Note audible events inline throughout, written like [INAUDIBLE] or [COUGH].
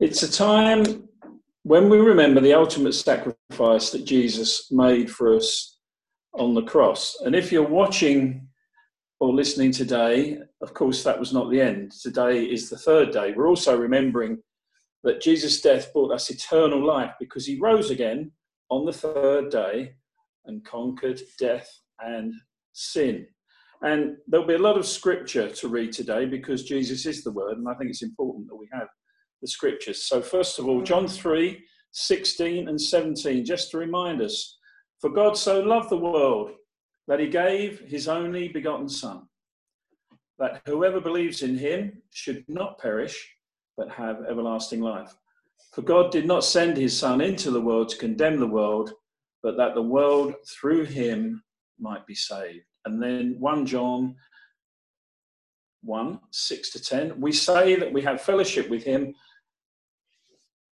It's a time when we remember the ultimate sacrifice that Jesus made for us on the cross. And if you're watching or listening today, of course, that was not the end. Today is the third day. We're also remembering that Jesus' death brought us eternal life because he rose again on the third day and conquered death and sin. And there'll be a lot of scripture to read today because Jesus is the word, and I think it's important that we have the scriptures. So, first of all, mm. John 3 16 and 17, just to remind us For God so loved the world that he gave his only begotten Son, that whoever believes in him should not perish, but have everlasting life. For God did not send his Son into the world to condemn the world, but that the world through him might be saved. And then 1 John 1 6 to 10, we say that we have fellowship with him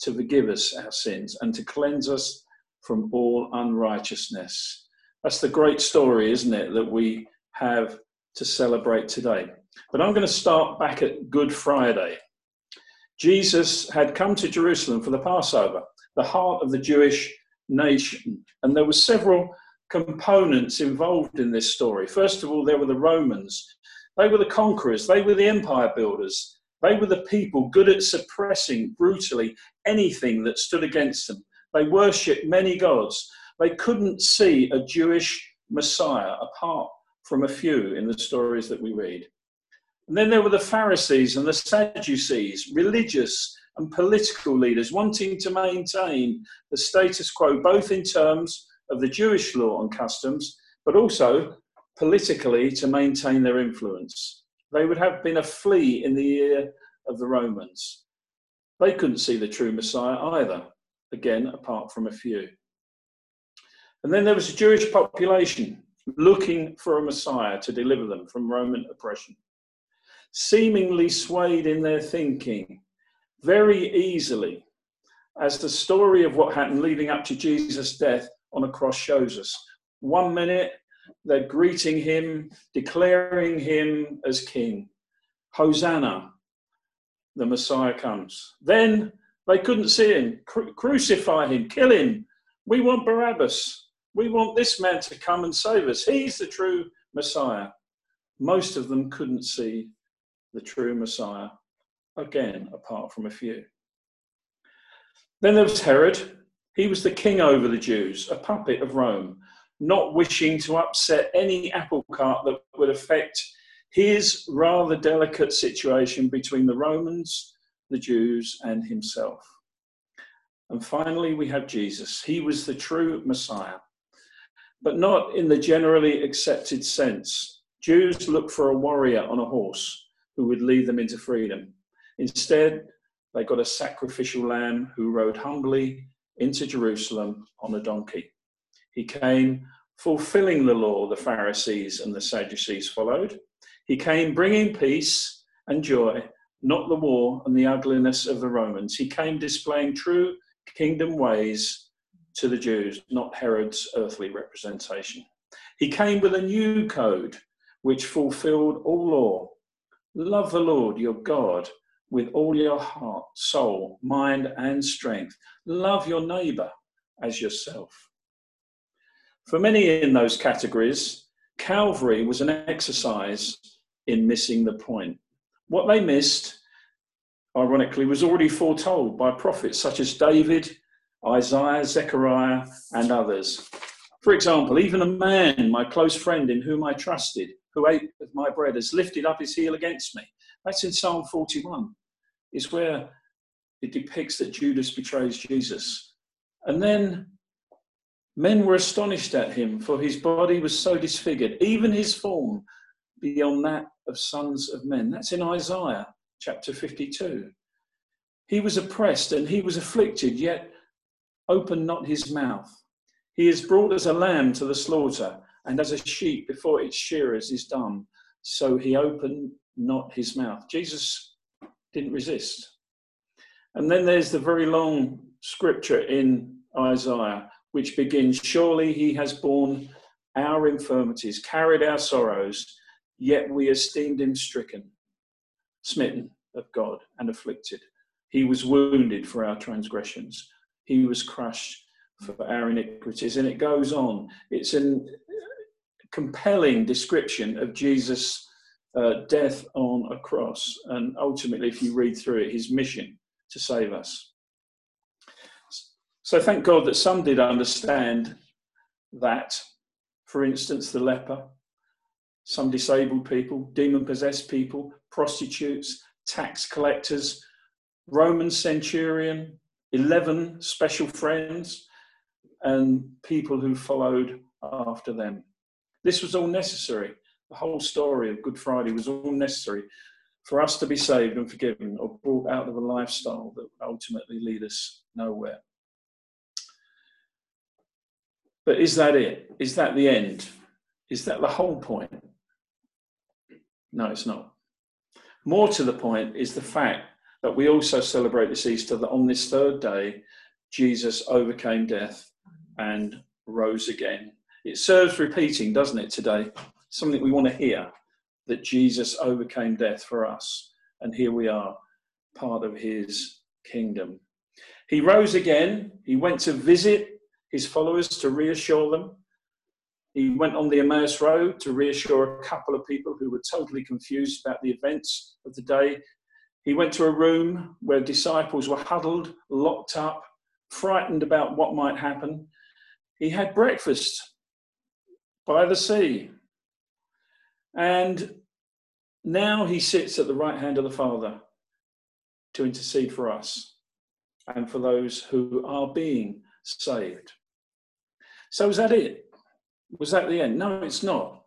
to forgive us our sins and to cleanse us from all unrighteousness. That's the great story, isn't it, that we have to celebrate today. But I'm going to start back at Good Friday. Jesus had come to Jerusalem for the Passover, the heart of the Jewish nation, and there were several components involved in this story. First of all, there were the Romans. They were the conquerors, they were the empire builders. They were the people good at suppressing brutally anything that stood against them. They worshipped many gods. They couldn't see a Jewish Messiah apart from a few in the stories that we read. And then there were the Pharisees and the Sadducees, religious and political leaders wanting to maintain the status quo, both in terms of the Jewish law and customs, but also politically to maintain their influence. They would have been a flea in the ear of the Romans. They couldn't see the true Messiah either, again, apart from a few. And then there was a Jewish population looking for a Messiah to deliver them from Roman oppression, seemingly swayed in their thinking very easily, as the story of what happened leading up to Jesus' death on a cross shows us. One minute they're greeting him, declaring him as king. Hosanna, the Messiah comes. Then they couldn't see him. Cru- crucify him, kill him. We want Barabbas. We want this man to come and save us. He's the true Messiah. Most of them couldn't see the true Messiah, again, apart from a few. Then there was Herod. He was the king over the Jews, a puppet of Rome not wishing to upset any apple cart that would affect his rather delicate situation between the Romans, the Jews, and himself. And finally, we have Jesus. He was the true Messiah, but not in the generally accepted sense. Jews looked for a warrior on a horse who would lead them into freedom. Instead, they got a sacrificial lamb who rode humbly into Jerusalem on a donkey. He came fulfilling the law the Pharisees and the Sadducees followed. He came bringing peace and joy, not the war and the ugliness of the Romans. He came displaying true kingdom ways to the Jews, not Herod's earthly representation. He came with a new code which fulfilled all law. Love the Lord your God with all your heart, soul, mind, and strength. Love your neighbor as yourself. For many in those categories, Calvary was an exercise in missing the point. What they missed, ironically, was already foretold by prophets such as David, Isaiah, Zechariah, and others. For example, even a man, my close friend in whom I trusted, who ate of my bread, has lifted up his heel against me. That's in Psalm 41, is where it depicts that Judas betrays Jesus. And then Men were astonished at him, for his body was so disfigured, even his form beyond that of sons of men. That's in Isaiah chapter 52. He was oppressed and he was afflicted, yet opened not his mouth. He is brought as a lamb to the slaughter, and as a sheep before its shearers is dumb, so he opened not his mouth. Jesus didn't resist. And then there's the very long scripture in Isaiah, which begins Surely he has borne our infirmities, carried our sorrows, yet we esteemed him stricken, smitten of God, and afflicted. He was wounded for our transgressions, he was crushed for our iniquities. And it goes on. It's a compelling description of Jesus' uh, death on a cross. And ultimately, if you read through it, his mission to save us. So thank God that some did understand that. For instance, the leper, some disabled people, demon possessed people, prostitutes, tax collectors, Roman centurion, 11 special friends, and people who followed after them. This was all necessary. The whole story of Good Friday was all necessary for us to be saved and forgiven or brought out of a lifestyle that would ultimately lead us nowhere. But is that it? Is that the end? Is that the whole point? No, it's not. More to the point is the fact that we also celebrate this Easter that on this third day, Jesus overcame death and rose again. It serves repeating, doesn't it, today? Something we want to hear that Jesus overcame death for us. And here we are, part of his kingdom. He rose again. He went to visit his followers to reassure them. He went on the Emmaus Road to reassure a couple of people who were totally confused about the events of the day. He went to a room where disciples were huddled, locked up, frightened about what might happen. He had breakfast by the sea. And now he sits at the right hand of the Father to intercede for us and for those who are being saved. So, is that it? Was that the end? No, it's not.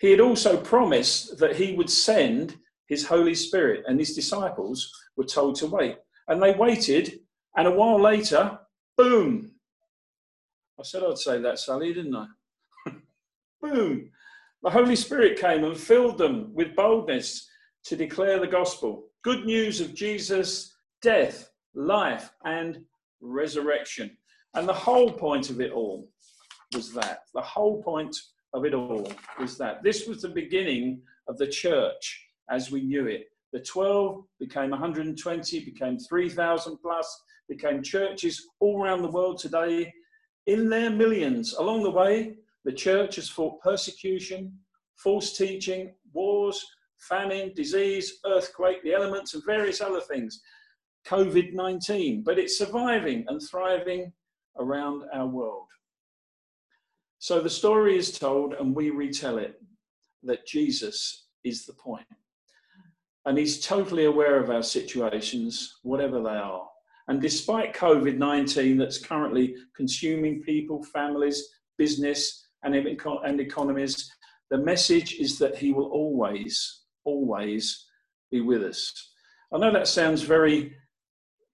He had also promised that he would send his Holy Spirit, and his disciples were told to wait. And they waited, and a while later, boom, I said I'd say that, Sally, didn't I? [LAUGHS] Boom. The Holy Spirit came and filled them with boldness to declare the gospel. Good news of Jesus' death, life, and resurrection. And the whole point of it all was that. The whole point of it all was that. This was the beginning of the church as we knew it. The 12 became 120, became 3,000 plus, became churches all around the world today in their millions. Along the way, the church has fought persecution, false teaching, wars, famine, disease, earthquake, the elements, and various other things. COVID 19, but it's surviving and thriving around our world. So the story is told, and we retell it that Jesus is the point. And he's totally aware of our situations, whatever they are. And despite COVID 19 that's currently consuming people, families, business, and, and economies, the message is that He will always, always be with us. I know that sounds very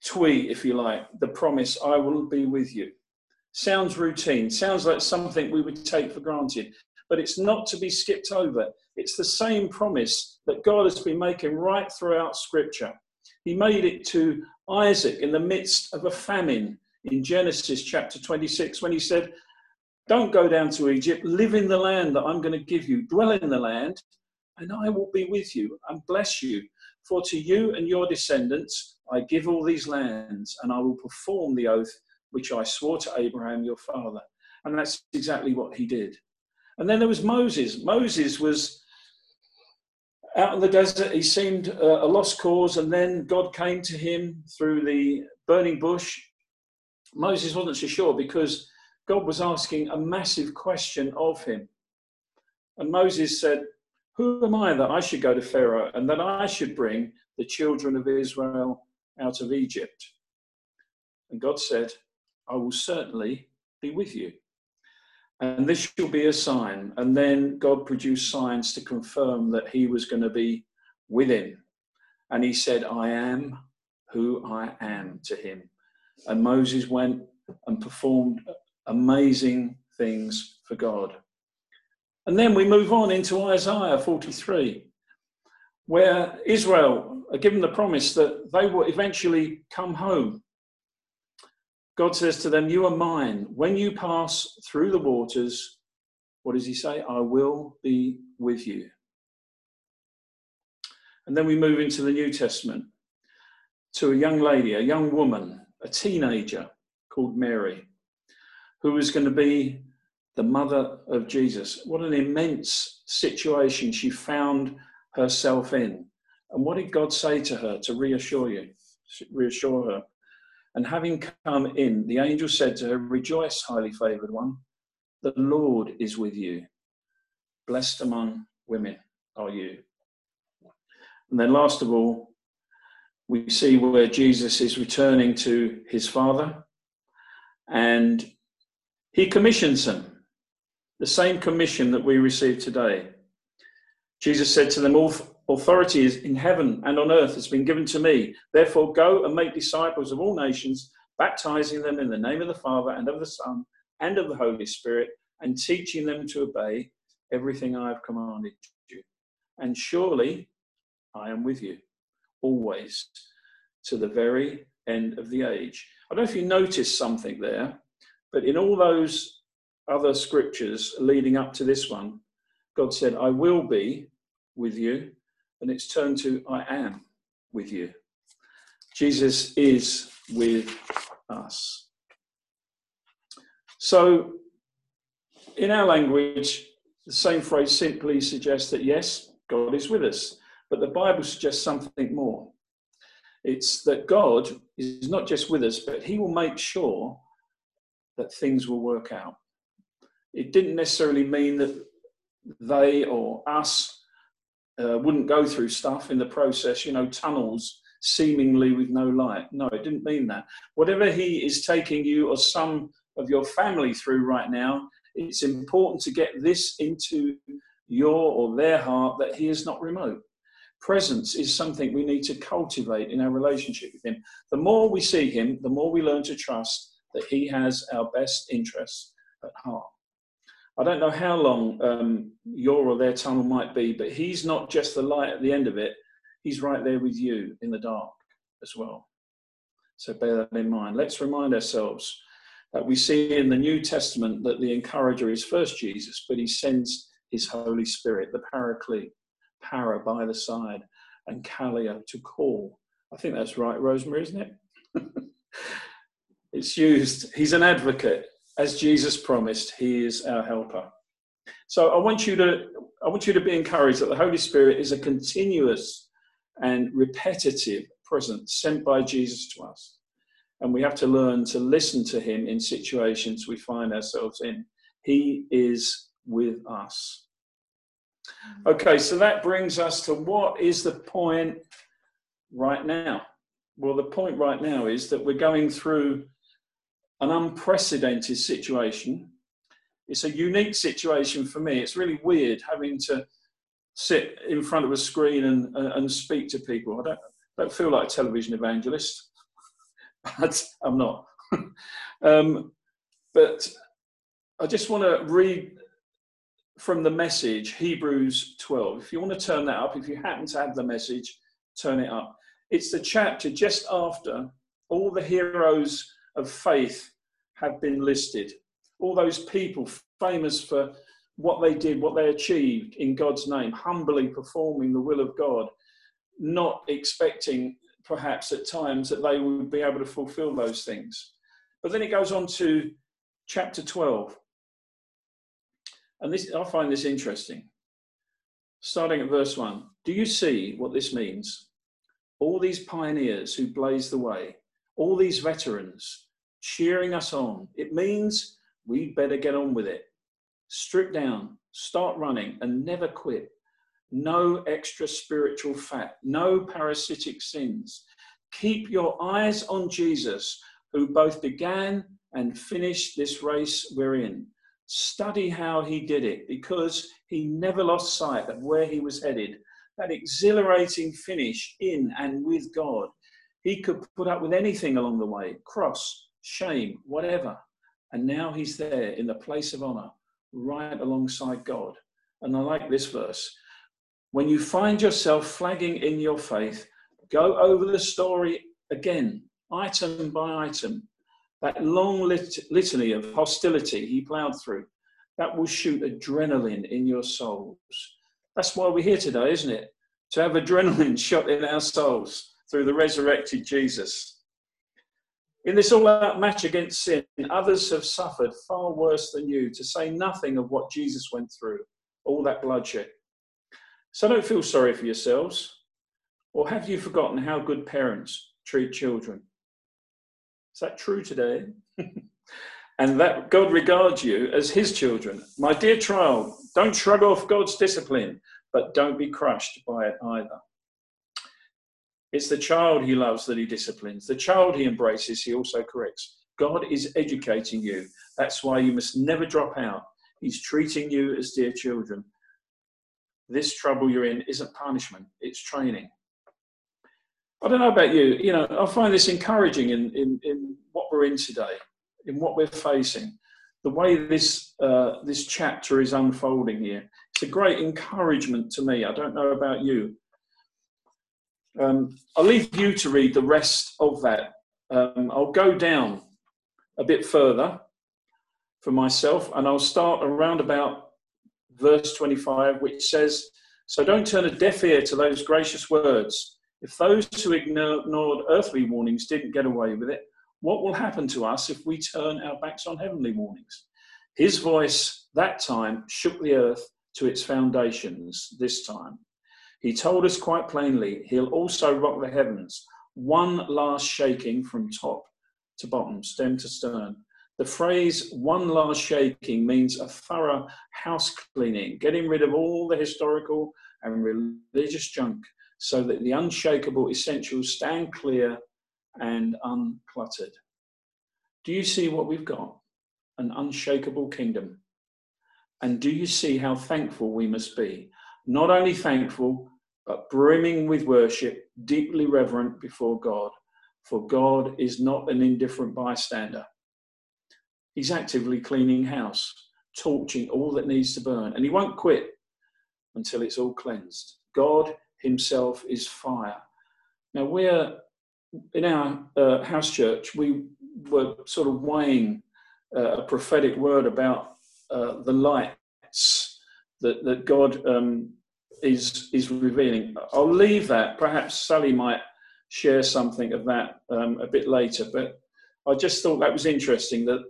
twee, if you like, the promise, I will be with you. Sounds routine, sounds like something we would take for granted, but it's not to be skipped over. It's the same promise that God has been making right throughout Scripture. He made it to Isaac in the midst of a famine in Genesis chapter 26 when he said, Don't go down to Egypt, live in the land that I'm going to give you, dwell in the land, and I will be with you and bless you. For to you and your descendants I give all these lands, and I will perform the oath which I swore to Abraham your father. And that's exactly what he did. And then there was Moses. Moses was out in the desert, he seemed uh, a lost cause, and then God came to him through the burning bush. Moses wasn't so sure because God was asking a massive question of him. And Moses said, Who am I that I should go to Pharaoh and that I should bring the children of Israel out of Egypt? And God said, I will certainly be with you and this shall be a sign. And then God produced signs to confirm that he was going to be with him. And he said, I am who I am to him. And Moses went and performed amazing things for God. And then we move on into Isaiah 43, where Israel are given the promise that they will eventually come home. God says to them, You are mine. When you pass through the waters, what does he say? I will be with you. And then we move into the New Testament to a young lady, a young woman, a teenager called Mary, who was going to be the mother of Jesus. What an immense situation she found herself in. And what did God say to her to reassure you, reassure her? And having come in, the angel said to her, Rejoice, highly favored one, the Lord is with you. Blessed among women are you. And then, last of all, we see where Jesus is returning to his Father and he commissions them, the same commission that we receive today. Jesus said to them, All authority is in heaven and on earth has been given to me. Therefore, go and make disciples of all nations, baptizing them in the name of the Father and of the Son and of the Holy Spirit, and teaching them to obey everything I have commanded you. And surely I am with you always to the very end of the age. I don't know if you noticed something there, but in all those other scriptures leading up to this one, God said, I will be with you. And it's turned to, I am with you. Jesus is with us. So, in our language, the same phrase simply suggests that yes, God is with us. But the Bible suggests something more. It's that God is not just with us, but He will make sure that things will work out. It didn't necessarily mean that they or us uh, wouldn't go through stuff in the process, you know, tunnels seemingly with no light. No, it didn't mean that. Whatever He is taking you or some of your family through right now, it's important to get this into your or their heart that He is not remote presence is something we need to cultivate in our relationship with Him. The more we see Him, the more we learn to trust that He has our best interests at heart. I don't know how long um, your or their tunnel might be, but He's not just the light at the end of it, He's right there with you in the dark as well. So bear that in mind. Let's remind ourselves that we see in the New Testament that the encourager is first Jesus, but He sends His Holy Spirit, the Paraclete para by the side, and kaleo to call. I think that's right, Rosemary, isn't it? [LAUGHS] it's used. He's an advocate. As Jesus promised, he is our helper. So I want you to I want you to be encouraged that the Holy Spirit is a continuous and repetitive presence sent by Jesus to us. And we have to learn to listen to him in situations we find ourselves in. He is with us. Okay, so that brings us to what is the point right now? Well, the point right now is that we're going through an unprecedented situation. It's a unique situation for me. It's really weird having to sit in front of a screen and, and speak to people. I don't, don't feel like a television evangelist, [LAUGHS] but I'm not. [LAUGHS] um, but I just want to read from the message, Hebrews 12. If you want to turn that up, if you happen to have the message, turn it up. It's the chapter just after all the heroes of faith have been listed. All those people famous for what they did, what they achieved in God's name, humbly performing the will of God, not expecting perhaps at times that they would be able to fulfill those things. But then it goes on to chapter 12 and this, I find this interesting. Starting at verse 1 Do you see what this means? All these pioneers who blazed the way, all these veterans cheering us on. It means we'd better get on with it. Strip down, start running, and never quit. No extra spiritual fat, no parasitic sins. Keep your eyes on Jesus, who both began and finished this race we're in. Study how he did it because he never lost sight of where he was headed. That exhilarating finish in and with God. He could put up with anything along the way cross, shame, whatever. And now he's there in the place of honor, right alongside God. And I like this verse. When you find yourself flagging in your faith, go over the story again, item by item. That long lit- litany of hostility he plowed through, that will shoot adrenaline in your souls. That's why we're here today, isn't it? To have adrenaline [LAUGHS] shot in our souls through the resurrected Jesus. In this all out match against sin, others have suffered far worse than you, to say nothing of what Jesus went through, all that bloodshed. So don't feel sorry for yourselves. Or have you forgotten how good parents treat children? Is that true today? [LAUGHS] and that God regards you as his children. My dear child, don't shrug off God's discipline, but don't be crushed by it either. It's the child he loves that he disciplines, the child he embraces, he also corrects. God is educating you. That's why you must never drop out. He's treating you as dear children. This trouble you're in isn't punishment, it's training. I don't know about you, you know, I find this encouraging in, in, in what we're in today, in what we're facing. The way this, uh, this chapter is unfolding here, it's a great encouragement to me. I don't know about you. Um, I'll leave you to read the rest of that. Um, I'll go down a bit further for myself, and I'll start around about verse 25, which says, So don't turn a deaf ear to those gracious words. If those who ignored earthly warnings didn't get away with it, what will happen to us if we turn our backs on heavenly warnings? His voice that time shook the earth to its foundations this time. He told us quite plainly he'll also rock the heavens, one last shaking from top to bottom, stem to stern. The phrase one last shaking means a thorough house cleaning, getting rid of all the historical and religious junk so that the unshakable essentials stand clear and uncluttered. Do you see what we've got? An unshakable kingdom. And do you see how thankful we must be? Not only thankful, but brimming with worship, deeply reverent before God, for God is not an indifferent bystander. He's actively cleaning house, torching all that needs to burn, and he won't quit until it's all cleansed. God himself is fire. Now, we're in our uh, house church, we were sort of weighing uh, a prophetic word about uh, the lights that, that God um, is is revealing. I'll leave that. Perhaps Sally might share something of that um, a bit later. But I just thought that was interesting that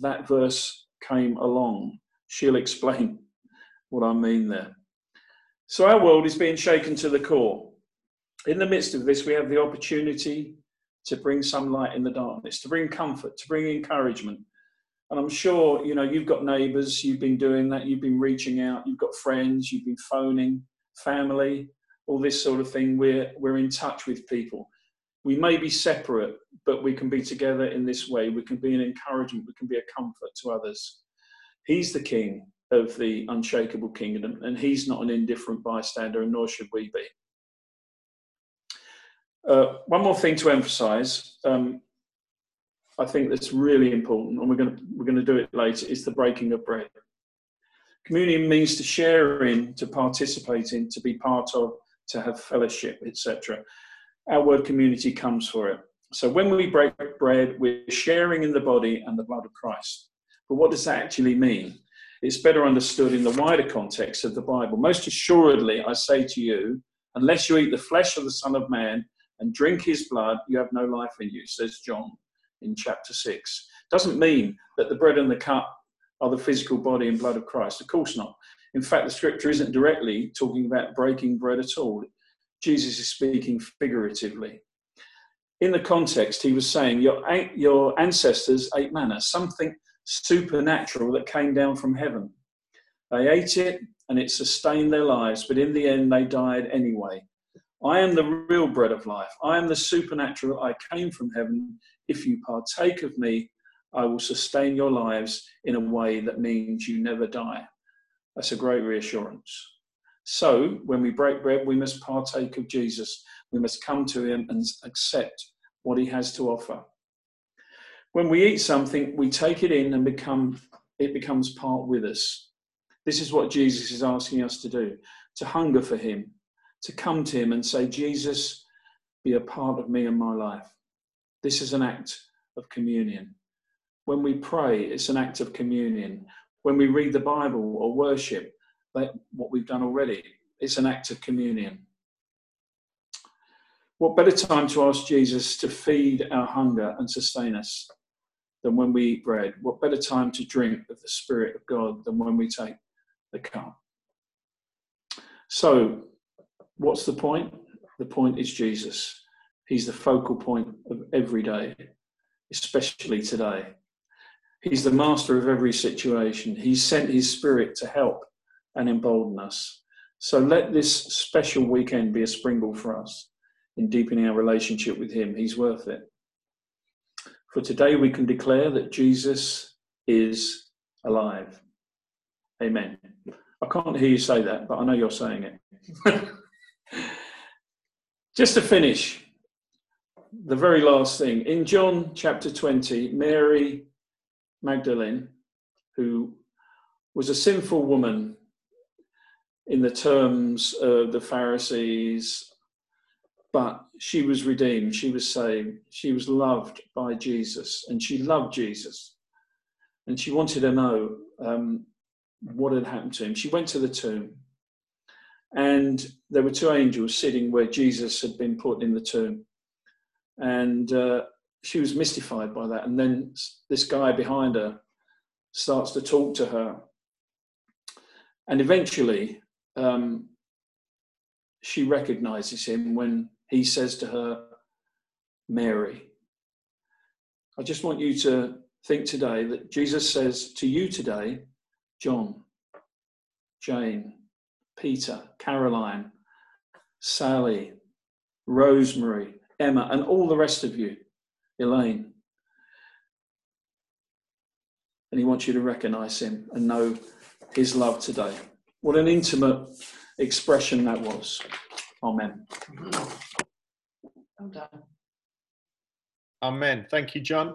that verse came along. She'll explain what I mean there. So our world is being shaken to the core. In the midst of this, we have the opportunity to bring some light in the darkness, to bring comfort, to bring encouragement. And I'm sure, you know, you've got neighbours, you've been doing that, you've been reaching out, you've got friends, you've been phoning, family, all this sort of thing. We're, we're in touch with people. We may be separate, but we can be together in this way. We can be an encouragement, we can be a comfort to others. He's the king of the unshakable kingdom, and he's not an indifferent bystander, and nor should we be. Uh, one more thing to emphasize, um, I think that's really important, and we're going to we're going to do it later. Is the breaking of bread. Communion means to share in, to participate in, to be part of, to have fellowship, etc. Our word community comes for it. So when we break bread, we're sharing in the body and the blood of Christ. But what does that actually mean? It's better understood in the wider context of the Bible. Most assuredly, I say to you, unless you eat the flesh of the Son of Man and drink his blood, you have no life in you, says John in chapter 6. Doesn't mean that the bread and the cup are the physical body and blood of Christ. Of course not. In fact, the scripture isn't directly talking about breaking bread at all. Jesus is speaking figuratively. In the context, he was saying, Your, your ancestors ate manna, something supernatural that came down from heaven. They ate it and it sustained their lives, but in the end, they died anyway. I am the real bread of life. I am the supernatural. I came from heaven. If you partake of me, I will sustain your lives in a way that means you never die. That's a great reassurance. So, when we break bread, we must partake of Jesus. We must come to him and accept what he has to offer. When we eat something, we take it in and become it becomes part with us. This is what Jesus is asking us to do to hunger for him, to come to him and say, Jesus, be a part of me and my life. This is an act of communion. When we pray, it's an act of communion. When we read the Bible or worship, like what we've done already, it's an act of communion. What better time to ask Jesus to feed our hunger and sustain us than when we eat bread? What better time to drink of the Spirit of God than when we take the cup? So, what's the point? The point is Jesus. He's the focal point of every day, especially today. He's the master of every situation. He's sent his spirit to help and embolden us. So let this special weekend be a springboard for us in deepening our relationship with Him. He's worth it. For today, we can declare that Jesus is alive. Amen. I can't hear you say that, but I know you're saying it. [LAUGHS] Just to finish, the very last thing. In John chapter 20, Mary Magdalene, who was a sinful woman in the terms of the Pharisees but she was redeemed, she was saved, she was loved by Jesus, and she loved Jesus. And she wanted to know um, what had happened to him. She went to the tomb, and there were two angels sitting where Jesus had been put in the tomb. And uh, she was mystified by that. And then this guy behind her starts to talk to her. And eventually, um, she recognizes him when he says to her, Mary. I just want you to think today that Jesus says to you today, John, Jane, Peter, Caroline, Sally, Rosemary, Emma, and all the rest of you, Elaine. And he wants you to recognize him and know his love today. What an intimate expression that was. Amen. Amen. Thank you, John.